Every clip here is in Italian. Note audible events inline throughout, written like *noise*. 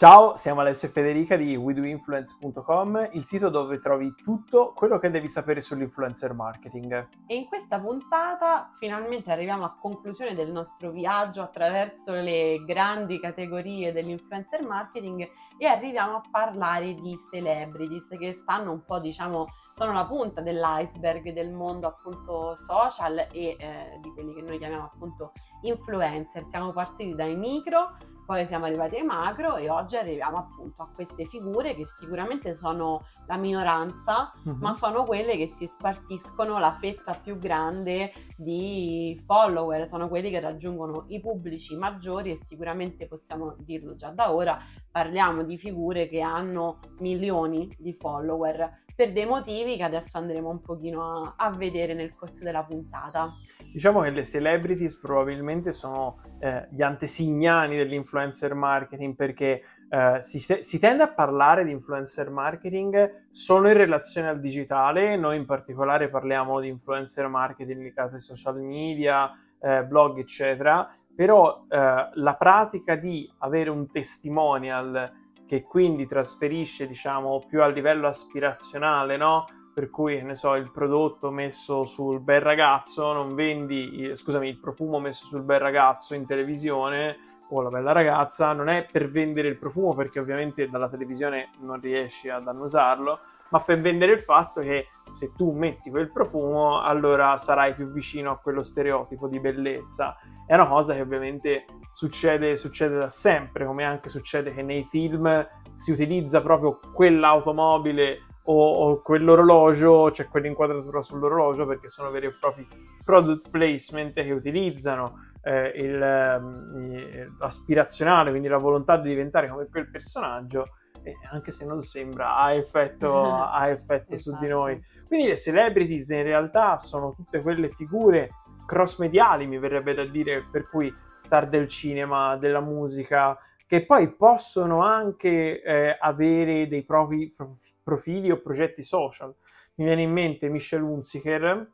Ciao, siamo Alessio e Federica di WeDoInfluence.com, il sito dove trovi tutto quello che devi sapere sull'influencer marketing. E in questa puntata finalmente arriviamo a conclusione del nostro viaggio attraverso le grandi categorie dell'influencer marketing e arriviamo a parlare di celebrities che stanno un po' diciamo sono la punta dell'iceberg del mondo appunto social e eh, di quelli che noi chiamiamo appunto influencer. Siamo partiti dai micro poi siamo arrivati ai macro e oggi arriviamo appunto a queste figure che sicuramente sono la minoranza, uh-huh. ma sono quelle che si spartiscono la fetta più grande di follower, sono quelli che raggiungono i pubblici maggiori e sicuramente possiamo dirlo già da ora, parliamo di figure che hanno milioni di follower per dei motivi che adesso andremo un pochino a, a vedere nel corso della puntata. Diciamo che le celebrities probabilmente sono eh, gli antesignani dell'influencer marketing perché eh, si, si, tende a parlare di influencer marketing solo in relazione al digitale, noi in particolare parliamo di influencer marketing legato ai social media, eh, blog eccetera, però eh, la pratica di avere un testimonial che quindi trasferisce diciamo più a livello aspirazionale, no? Per cui ne so il prodotto messo sul bel ragazzo non vendi scusami il profumo messo sul bel ragazzo in televisione o la bella ragazza non è per vendere il profumo perché ovviamente dalla televisione non riesci ad annusarlo ma per vendere il fatto che se tu metti quel profumo allora sarai più vicino a quello stereotipo di bellezza. È una cosa che ovviamente succede, succede da sempre come anche succede che nei film si utilizza proprio quell'automobile o, o quell'orologio, cioè quell'inquadratura sull'orologio perché sono veri e propri product placement che utilizzano eh, il, eh, l'aspirazionale, quindi la volontà di diventare come quel personaggio, eh, anche se non sembra, ha effetto, *laughs* ha effetto su di noi. Esatto. Quindi le celebrities in realtà sono tutte quelle figure cross mediali, mi verrebbe da dire, per cui star del cinema, della musica, che poi possono anche eh, avere dei propri profili o progetti social. Mi viene in mente Michelle Hunziker,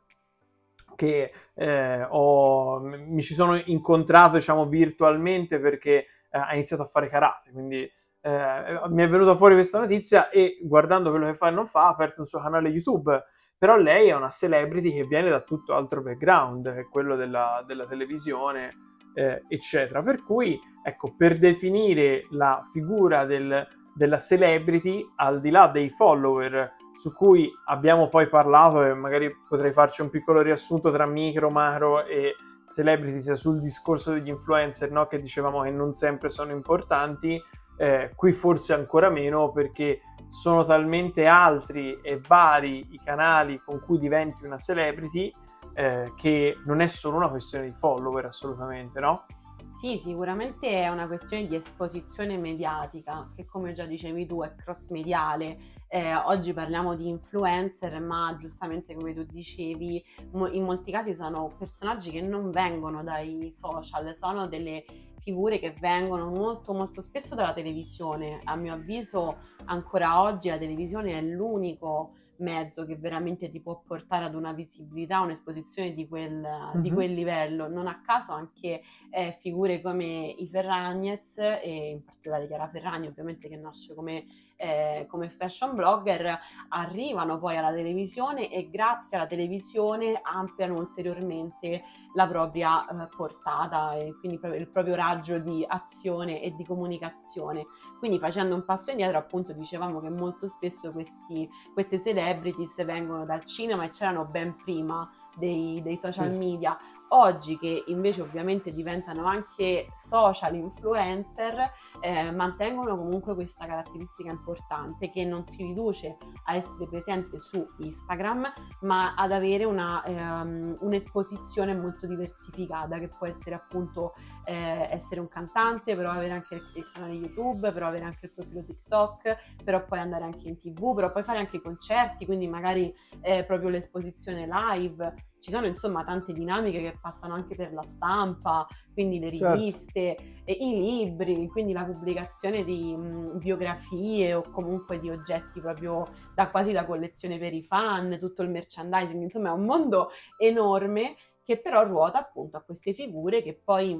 che eh, ho, mi ci sono incontrato diciamo virtualmente perché eh, ha iniziato a fare karate, quindi eh, mi è venuta fuori questa notizia e guardando quello che fa e non fa ha aperto un suo canale YouTube, però lei è una celebrity che viene da tutto altro background, che è quello della, della televisione, eh, eccetera. Per cui, ecco, per definire la figura del, della celebrity, al di là dei follower su cui abbiamo poi parlato e magari potrei farci un piccolo riassunto tra micro, macro e celebrity sia sul discorso degli influencer, no? che dicevamo che non sempre sono importanti, eh, qui forse ancora meno perché sono talmente altri e vari i canali con cui diventi una celebrity eh, che non è solo una questione di follower assolutamente, no? Sì, sicuramente è una questione di esposizione mediatica, che come già dicevi tu è cross mediale. Eh, oggi parliamo di influencer, ma giustamente come tu dicevi, mo- in molti casi sono personaggi che non vengono dai social, sono delle figure che vengono molto molto spesso dalla televisione. A mio avviso ancora oggi la televisione è l'unico mezzo che veramente ti può portare ad una visibilità, un'esposizione di quel, mm-hmm. di quel livello. Non a caso anche eh, figure come i Ferragnez e in particolare Chiara Ferragni ovviamente che nasce come eh, come fashion blogger arrivano poi alla televisione e grazie alla televisione ampliano ulteriormente la propria eh, portata e quindi il proprio raggio di azione e di comunicazione. Quindi facendo un passo indietro appunto dicevamo che molto spesso questi, queste celebrities vengono dal cinema e c'erano ben prima dei, dei social media. Oggi che invece ovviamente diventano anche social influencer, eh, mantengono comunque questa caratteristica importante che non si riduce a essere presente su Instagram, ma ad avere una, ehm, un'esposizione molto diversificata, che può essere appunto eh, essere un cantante, però avere anche il canale YouTube, però avere anche il profilo TikTok, però poi andare anche in tv, però poi fare anche concerti, quindi magari eh, proprio l'esposizione live ci sono insomma tante dinamiche che passano anche per la stampa, quindi le certo. riviste, certo. i libri, quindi la pubblicazione di mh, biografie o comunque di oggetti proprio da quasi da collezione per i fan, tutto il merchandising, insomma è un mondo enorme che però ruota appunto a queste figure che poi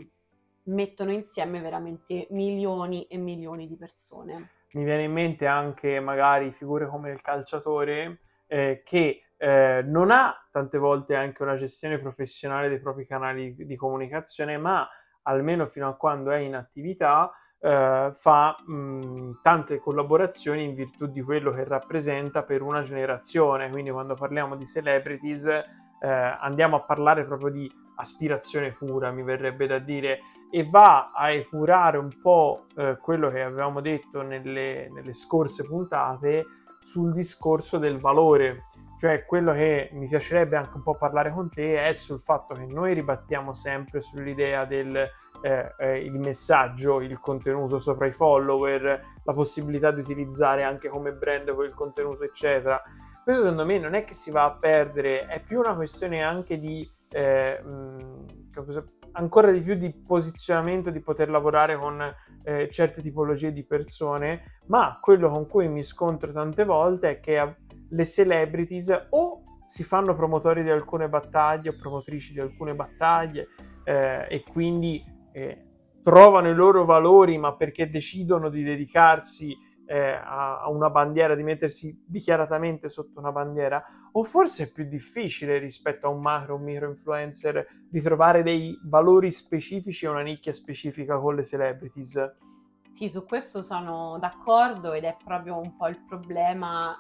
mettono insieme veramente milioni e milioni di persone. Mi viene in mente anche magari figure come il calciatore eh, che eh, non ha tante volte anche una gestione professionale dei propri canali di comunicazione, ma almeno fino a quando è in attività eh, fa mh, tante collaborazioni in virtù di quello che rappresenta per una generazione. Quindi quando parliamo di celebrities eh, andiamo a parlare proprio di aspirazione pura, mi verrebbe da dire, e va a epurare un po' eh, quello che avevamo detto nelle, nelle scorse puntate sul discorso del valore cioè, quello che mi piacerebbe anche un po' parlare con te è sul fatto che noi ribattiamo sempre sull'idea del eh, eh, il messaggio, il contenuto sopra i follower, la possibilità di utilizzare anche come brand quel contenuto, eccetera. Questo secondo me non è che si va a perdere, è più una questione anche di eh, mh, ancora di più di posizionamento, di poter lavorare con eh, certe tipologie di persone, ma quello con cui mi scontro tante volte è che le celebrities o si fanno promotori di alcune battaglie o promotrici di alcune battaglie eh, e quindi eh, trovano i loro valori ma perché decidono di dedicarsi eh, a, a, una bandiera, di mettersi dichiaratamente sotto una bandiera o forse è più difficile rispetto a un macro, un micro influencer di trovare dei valori specifici e una nicchia specifica con le celebrities? Sì, su questo sono d'accordo ed è proprio un po' il problema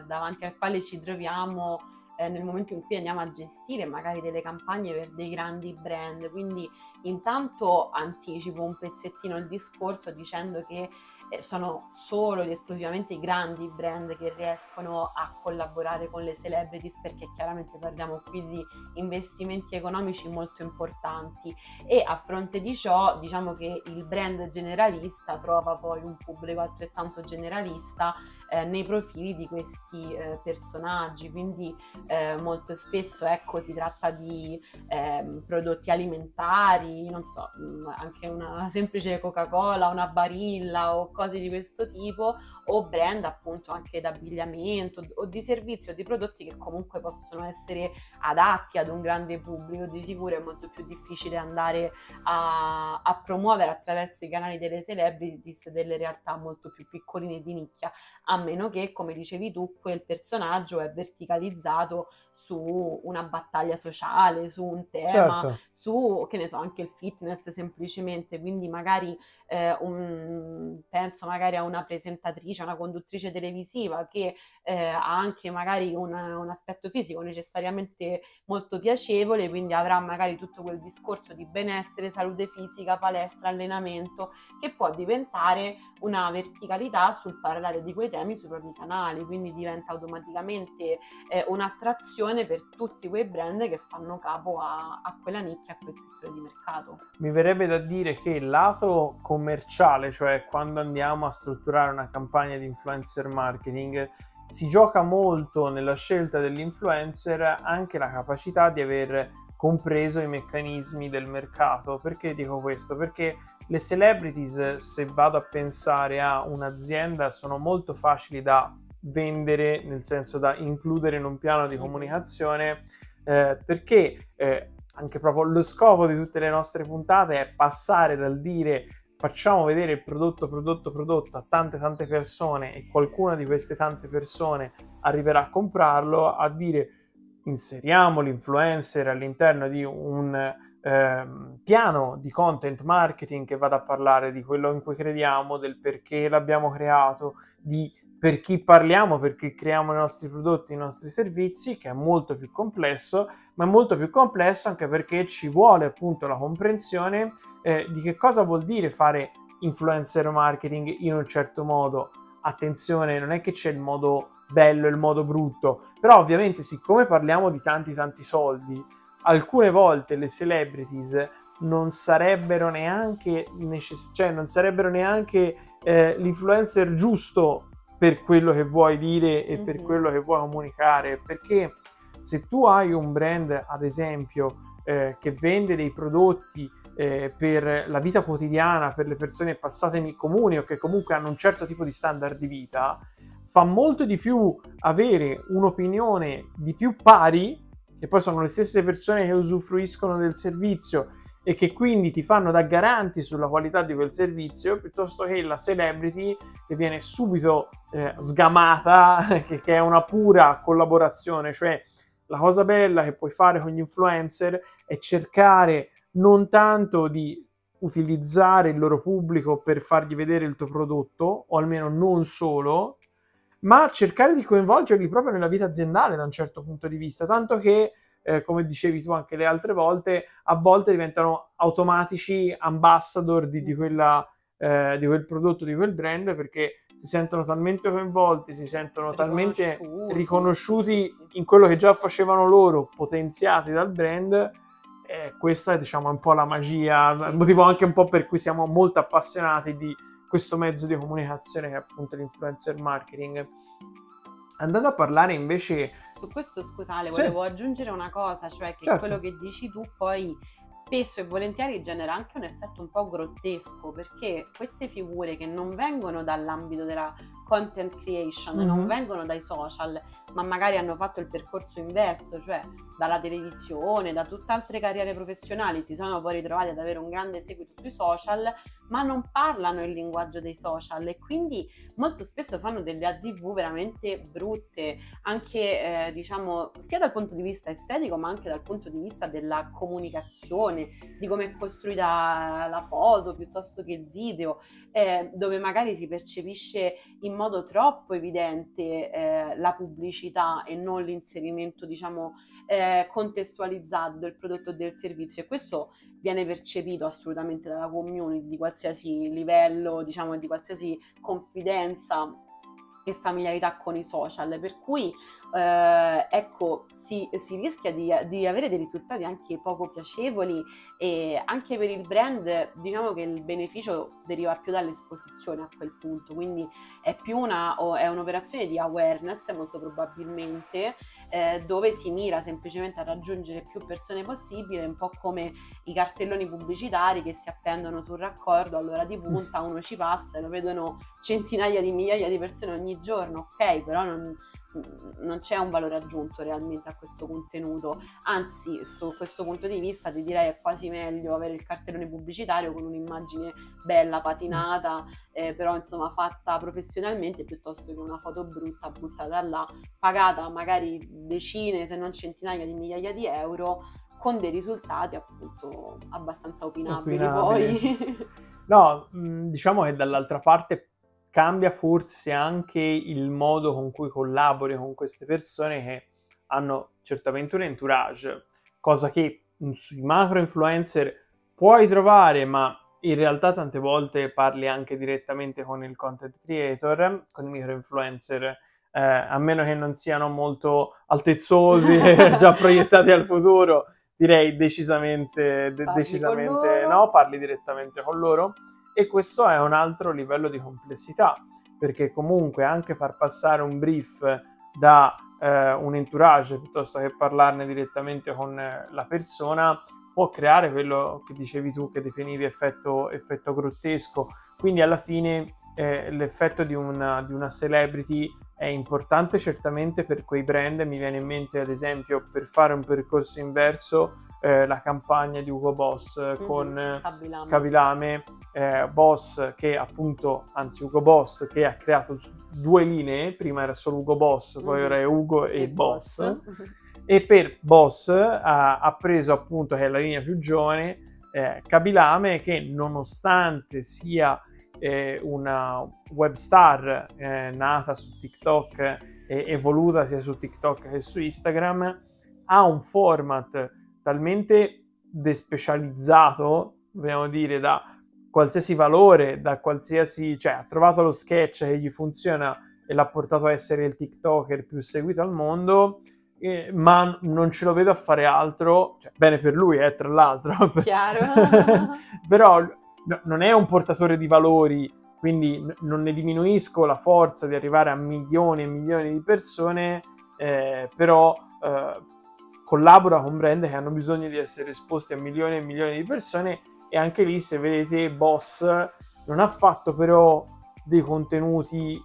eh, davanti al quale ci troviamo eh, nel momento in cui andiamo a gestire magari delle campagne per dei grandi brand. Quindi intanto anticipo un pezzettino il discorso dicendo che sono solo ed esclusivamente i grandi brand che riescono a collaborare con le celebrities perché chiaramente parliamo qui di investimenti economici molto importanti. E a fronte di ciò diciamo che il brand generalista trova poi un pubblico altrettanto generalista eh, nei profili di questi eh, personaggi, quindi eh, molto spesso ecco, si tratta di ehm, prodotti alimentari, non so, mm, anche una semplice Coca-Cola, una barilla o cose di questo tipo, o brand appunto anche d'abbigliamento o di servizi o di prodotti che comunque possono essere adatti ad un grande pubblico. Di sicuro è molto più difficile andare a, a promuovere attraverso i canali delle celebrities delle realtà molto più piccoline di nicchia, a meno che, come dicevi tu, quel personaggio è verticalizzato su una battaglia sociale, su un tema, certo. su, che ne so, anche il fitness semplicemente, quindi magari eh, un, penso magari a una presentatrice, una conduttrice televisiva che eh, ha anche magari un, un, aspetto fisico necessariamente molto piacevole, quindi avrà magari tutto quel discorso di benessere, salute fisica, palestra, allenamento, che può diventare una verticalità sul parlare di quei temi sui propri canali, quindi diventa automaticamente eh, un'attrazione per tutti quei brand che fanno capo a, a quella nicchia, a quel settore di mercato. Mi verrebbe da dire che il lato commerciale, cioè quando andiamo a strutturare una campagna di influencer marketing, si gioca molto nella scelta dell'influencer anche la capacità di aver compreso i meccanismi del mercato. Perché dico questo? Perché le celebrities, se vado a pensare a un'azienda, sono molto facili da vendere, nel senso da includere in un piano di comunicazione, eh, perché eh, anche proprio lo scopo di tutte le nostre puntate è passare dal dire facciamo vedere il prodotto, prodotto, prodotto a tante tante persone e qualcuna di queste tante persone arriverà a comprarlo, a dire inseriamo l'influencer all'interno di un eh, piano di content marketing che vada a parlare di quello in cui crediamo, del perché l'abbiamo creato, di per chi parliamo, per chi creiamo i nostri prodotti, i nostri servizi, che è molto più complesso, ma è molto più complesso anche perché ci vuole appunto la comprensione eh, di che cosa vuol dire fare influencer marketing in un certo modo. Attenzione, non è che c'è il modo bello e il modo brutto, però ovviamente siccome parliamo di tanti tanti soldi, alcune volte le celebrities non sarebbero neanche, necess- cioè non sarebbero neanche eh, l'influencer giusto per quello che vuoi dire e mm-hmm. per quello che vuoi comunicare, perché se tu hai un brand, ad esempio, eh, che vende dei prodotti eh, per la vita quotidiana, per le persone passatemi comuni o che comunque hanno un certo tipo di standard di vita, fa molto di più avere un'opinione di più pari, che poi sono le stesse persone che usufruiscono del servizio e che quindi ti fanno da garanti sulla qualità di quel servizio, piuttosto che la celebrity che viene subito eh, sgamata, *laughs* che, che è una pura collaborazione, cioè la cosa bella che puoi fare con gli influencer è cercare non tanto di utilizzare il loro pubblico per fargli vedere il tuo prodotto, o almeno non solo, ma cercare di coinvolgerli proprio nella vita aziendale da un certo punto di vista, tanto che eh, come dicevi tu anche le altre volte, a volte diventano automatici ambassador di, di, quella, eh, di quel prodotto, di quel brand, perché si sentono talmente coinvolti, si sentono talmente riconosciuti in quello che già facevano loro, potenziati dal brand. Eh, questa è diciamo un po' la magia, sì, il motivo anche un po' per cui siamo molto appassionati di questo mezzo di comunicazione che è appunto l'influencer marketing. Andando a parlare invece su questo, scusate, volevo sì. aggiungere una cosa, cioè che certo. quello che dici tu poi spesso e volentieri genera anche un effetto un po' grottesco perché queste figure che non vengono dall'ambito della content creation, mm-hmm. non vengono dai social, ma magari hanno fatto il percorso inverso, cioè dalla televisione, da tutte altre carriere professionali, si sono poi ritrovati ad avere un grande seguito sui social, ma non parlano il linguaggio dei social e quindi molto spesso fanno delle ADV veramente brutte, anche eh, diciamo sia dal punto di vista estetico, ma anche dal punto di vista della comunicazione, di come è costruita la foto piuttosto che il video, eh, dove magari si percepisce in modo troppo evidente eh, la pubblicità e non l'inserimento, diciamo, eh, contestualizzato del prodotto o del servizio. E questo viene percepito assolutamente dalla community di qualsiasi livello, diciamo, di qualsiasi confidenza e familiarità con i social, per cui eh, ecco, si, si rischia di, di, avere dei risultati anche poco piacevoli e anche per il brand diciamo che il beneficio deriva più dall'esposizione a quel punto, quindi è più una, è un'operazione di awareness molto probabilmente eh, dove si mira semplicemente a raggiungere più persone possibile, un po' come i cartelloni pubblicitari che si appendono sul raccordo all'ora di punta, uno ci passa e lo vedono centinaia di migliaia di persone ogni giorno, ok, però non, non c'è un valore aggiunto realmente a questo contenuto, anzi su questo punto di vista ti direi è quasi meglio avere il cartellone pubblicitario con un'immagine bella, patinata, eh, però insomma fatta professionalmente piuttosto che una foto brutta buttata là, pagata magari decine se non centinaia di migliaia di euro con dei risultati appunto abbastanza opinabili, opinabili. poi. *laughs* no, diciamo che dall'altra parte cambia forse anche il modo con cui collabori con queste persone che hanno certamente un entourage, cosa che sui macro influencer puoi trovare, ma in realtà tante volte parli anche direttamente con il content creator, con i micro influencer, eh, a meno che non siano molto altezzosi e *laughs* già proiettati al futuro, direi decisamente, de- decisamente no, parli direttamente con loro e questo è un altro livello di complessità, perché comunque anche far passare un brief da eh, un entourage piuttosto che parlarne direttamente con eh, la persona può creare quello che dicevi tu che definivi effetto, effetto grottesco. Quindi alla fine eh, l'effetto di una, di una celebrity è importante certamente per quei brand, mi viene in mente ad esempio per fare un percorso inverso eh, la campagna di Ugo Boss mm-hmm. con Cavilame, Cavilame eh, Boss che appunto, anzi Ugo Boss che ha creato due linee, prima era solo Ugo Boss, mm-hmm. poi ora è Ugo e, e Boss. Boss. e per Boss ha, ha, preso appunto, che è la linea più giovane, eh, Cavilame che nonostante sia eh, una web star eh, nata su TikTok e evoluta sia su TikTok che su Instagram, ha un format talmente despecializzato, dobbiamo dire, da qualsiasi valore, da qualsiasi, cioè ha trovato lo sketch che gli funziona e l'ha portato a essere il TikToker più seguito al mondo, eh, ma non ce lo vedo a fare altro, cioè, bene per lui, eh, tra l'altro. *laughs* Chiaro. *laughs* Però no, non è un portatore di valori, quindi n- non ne diminuisco la forza di arrivare a milioni e milioni di persone, eh, però eh, collabora con brand che hanno bisogno di essere esposti a milioni e milioni di persone e anche lì se vedete Boss non ha fatto però dei contenuti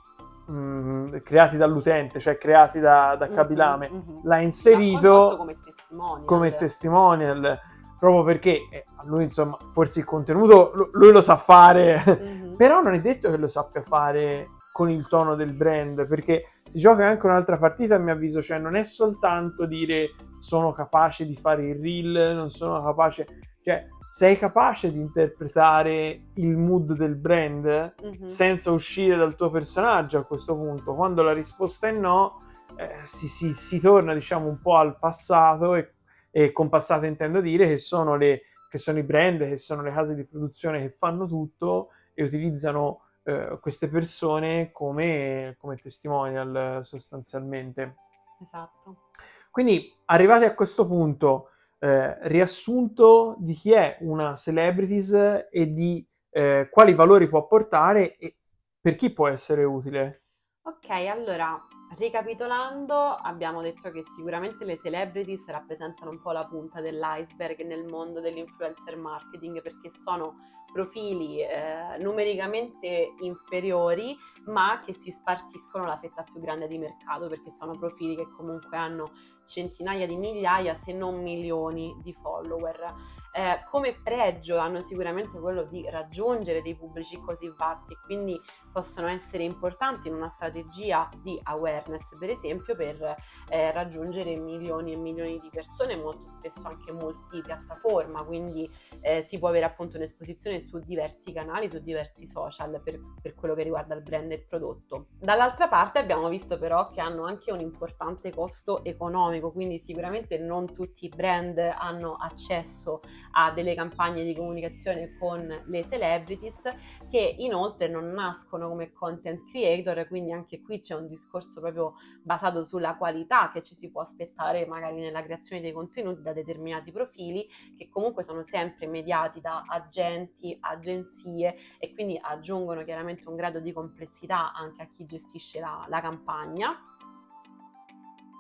mh, mm, creati dall'utente, cioè creati da, da Cabilame, mm-hmm, mm-hmm. l'ha inserito come testimonial. come testimonial. proprio perché eh, lui insomma forse il contenuto lui lo sa fare, mm-hmm. *laughs* però non è detto che lo sappia fare con il tono del brand, perché si gioca anche un'altra partita a mio avviso, cioè non è soltanto dire sono capace di fare il reel, non sono capace, cioè sei capace di interpretare il mood del brand mm-hmm. senza uscire dal tuo personaggio a questo punto. Quando la risposta è no, eh, si, si, si, torna diciamo un po' al passato e, e con passato intendo dire che sono, le, che sono i brand, che sono le case di produzione che fanno tutto e utilizzano eh, queste persone come, come testimonial sostanzialmente. Esatto. Quindi arrivati a questo punto, eh, riassunto di chi è una celebrities e di eh, quali valori può portare e per chi può essere utile. Ok, allora ricapitolando, abbiamo detto che sicuramente le celebrities rappresentano un po' la punta dell'iceberg nel mondo dell'influencer marketing perché sono profili eh, numericamente inferiori ma che si spartiscono la fetta più grande di mercato perché sono profili che comunque hanno centinaia di migliaia se non milioni di follower. Eh, come pregio hanno sicuramente quello di raggiungere dei pubblici così vasti e quindi possono essere importanti in una strategia di awareness, per esempio, per eh, raggiungere milioni e milioni di persone, molto spesso anche multipiattaforma, quindi eh, si può avere appunto un'esposizione su diversi canali, su diversi social per, per quello che riguarda il brand e il prodotto. Dall'altra parte abbiamo visto però che hanno anche un importante costo economico, quindi sicuramente non tutti i brand hanno accesso a delle campagne di comunicazione con le celebrities che inoltre non nascono come content creator, quindi anche qui c'è un discorso proprio basato sulla qualità che ci si può aspettare magari nella creazione dei contenuti da determinati profili che comunque sono sempre mediati da agenti, agenzie e quindi aggiungono chiaramente un grado di complessità anche a chi gestisce la, la campagna.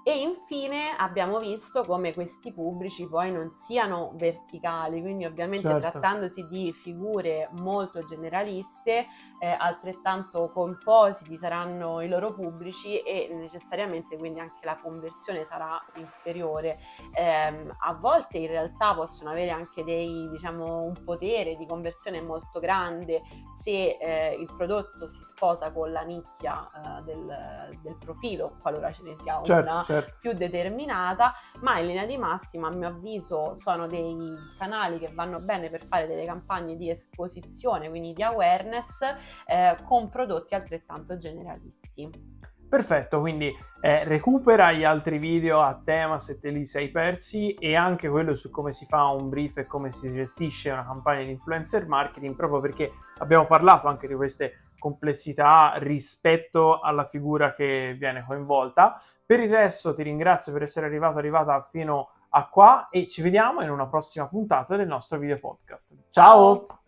E infine abbiamo visto come questi pubblici poi non siano verticali, quindi ovviamente certo. trattandosi di figure molto generaliste, eh, altrettanto compositi saranno i loro pubblici e necessariamente quindi anche la conversione sarà inferiore. Eh, a volte in realtà possono avere anche dei, diciamo, un potere di conversione molto grande se eh, il prodotto si sposa con la nicchia eh, del, del, profilo, qualora ce ne sia certo, una certo. Più determinata, ma in linea di massima a mio avviso sono dei canali che vanno bene per fare delle campagne di esposizione, quindi di awareness eh, con prodotti altrettanto generalisti. Perfetto, quindi eh, recupera gli altri video a tema se te li sei persi e anche quello su come si fa un brief e come si gestisce una campagna di influencer marketing, proprio perché abbiamo parlato anche di queste complessità rispetto alla figura che viene coinvolta. Per il resto ti ringrazio per essere arrivato arrivata fino a qua e ci vediamo in una prossima puntata del nostro video podcast. Ciao.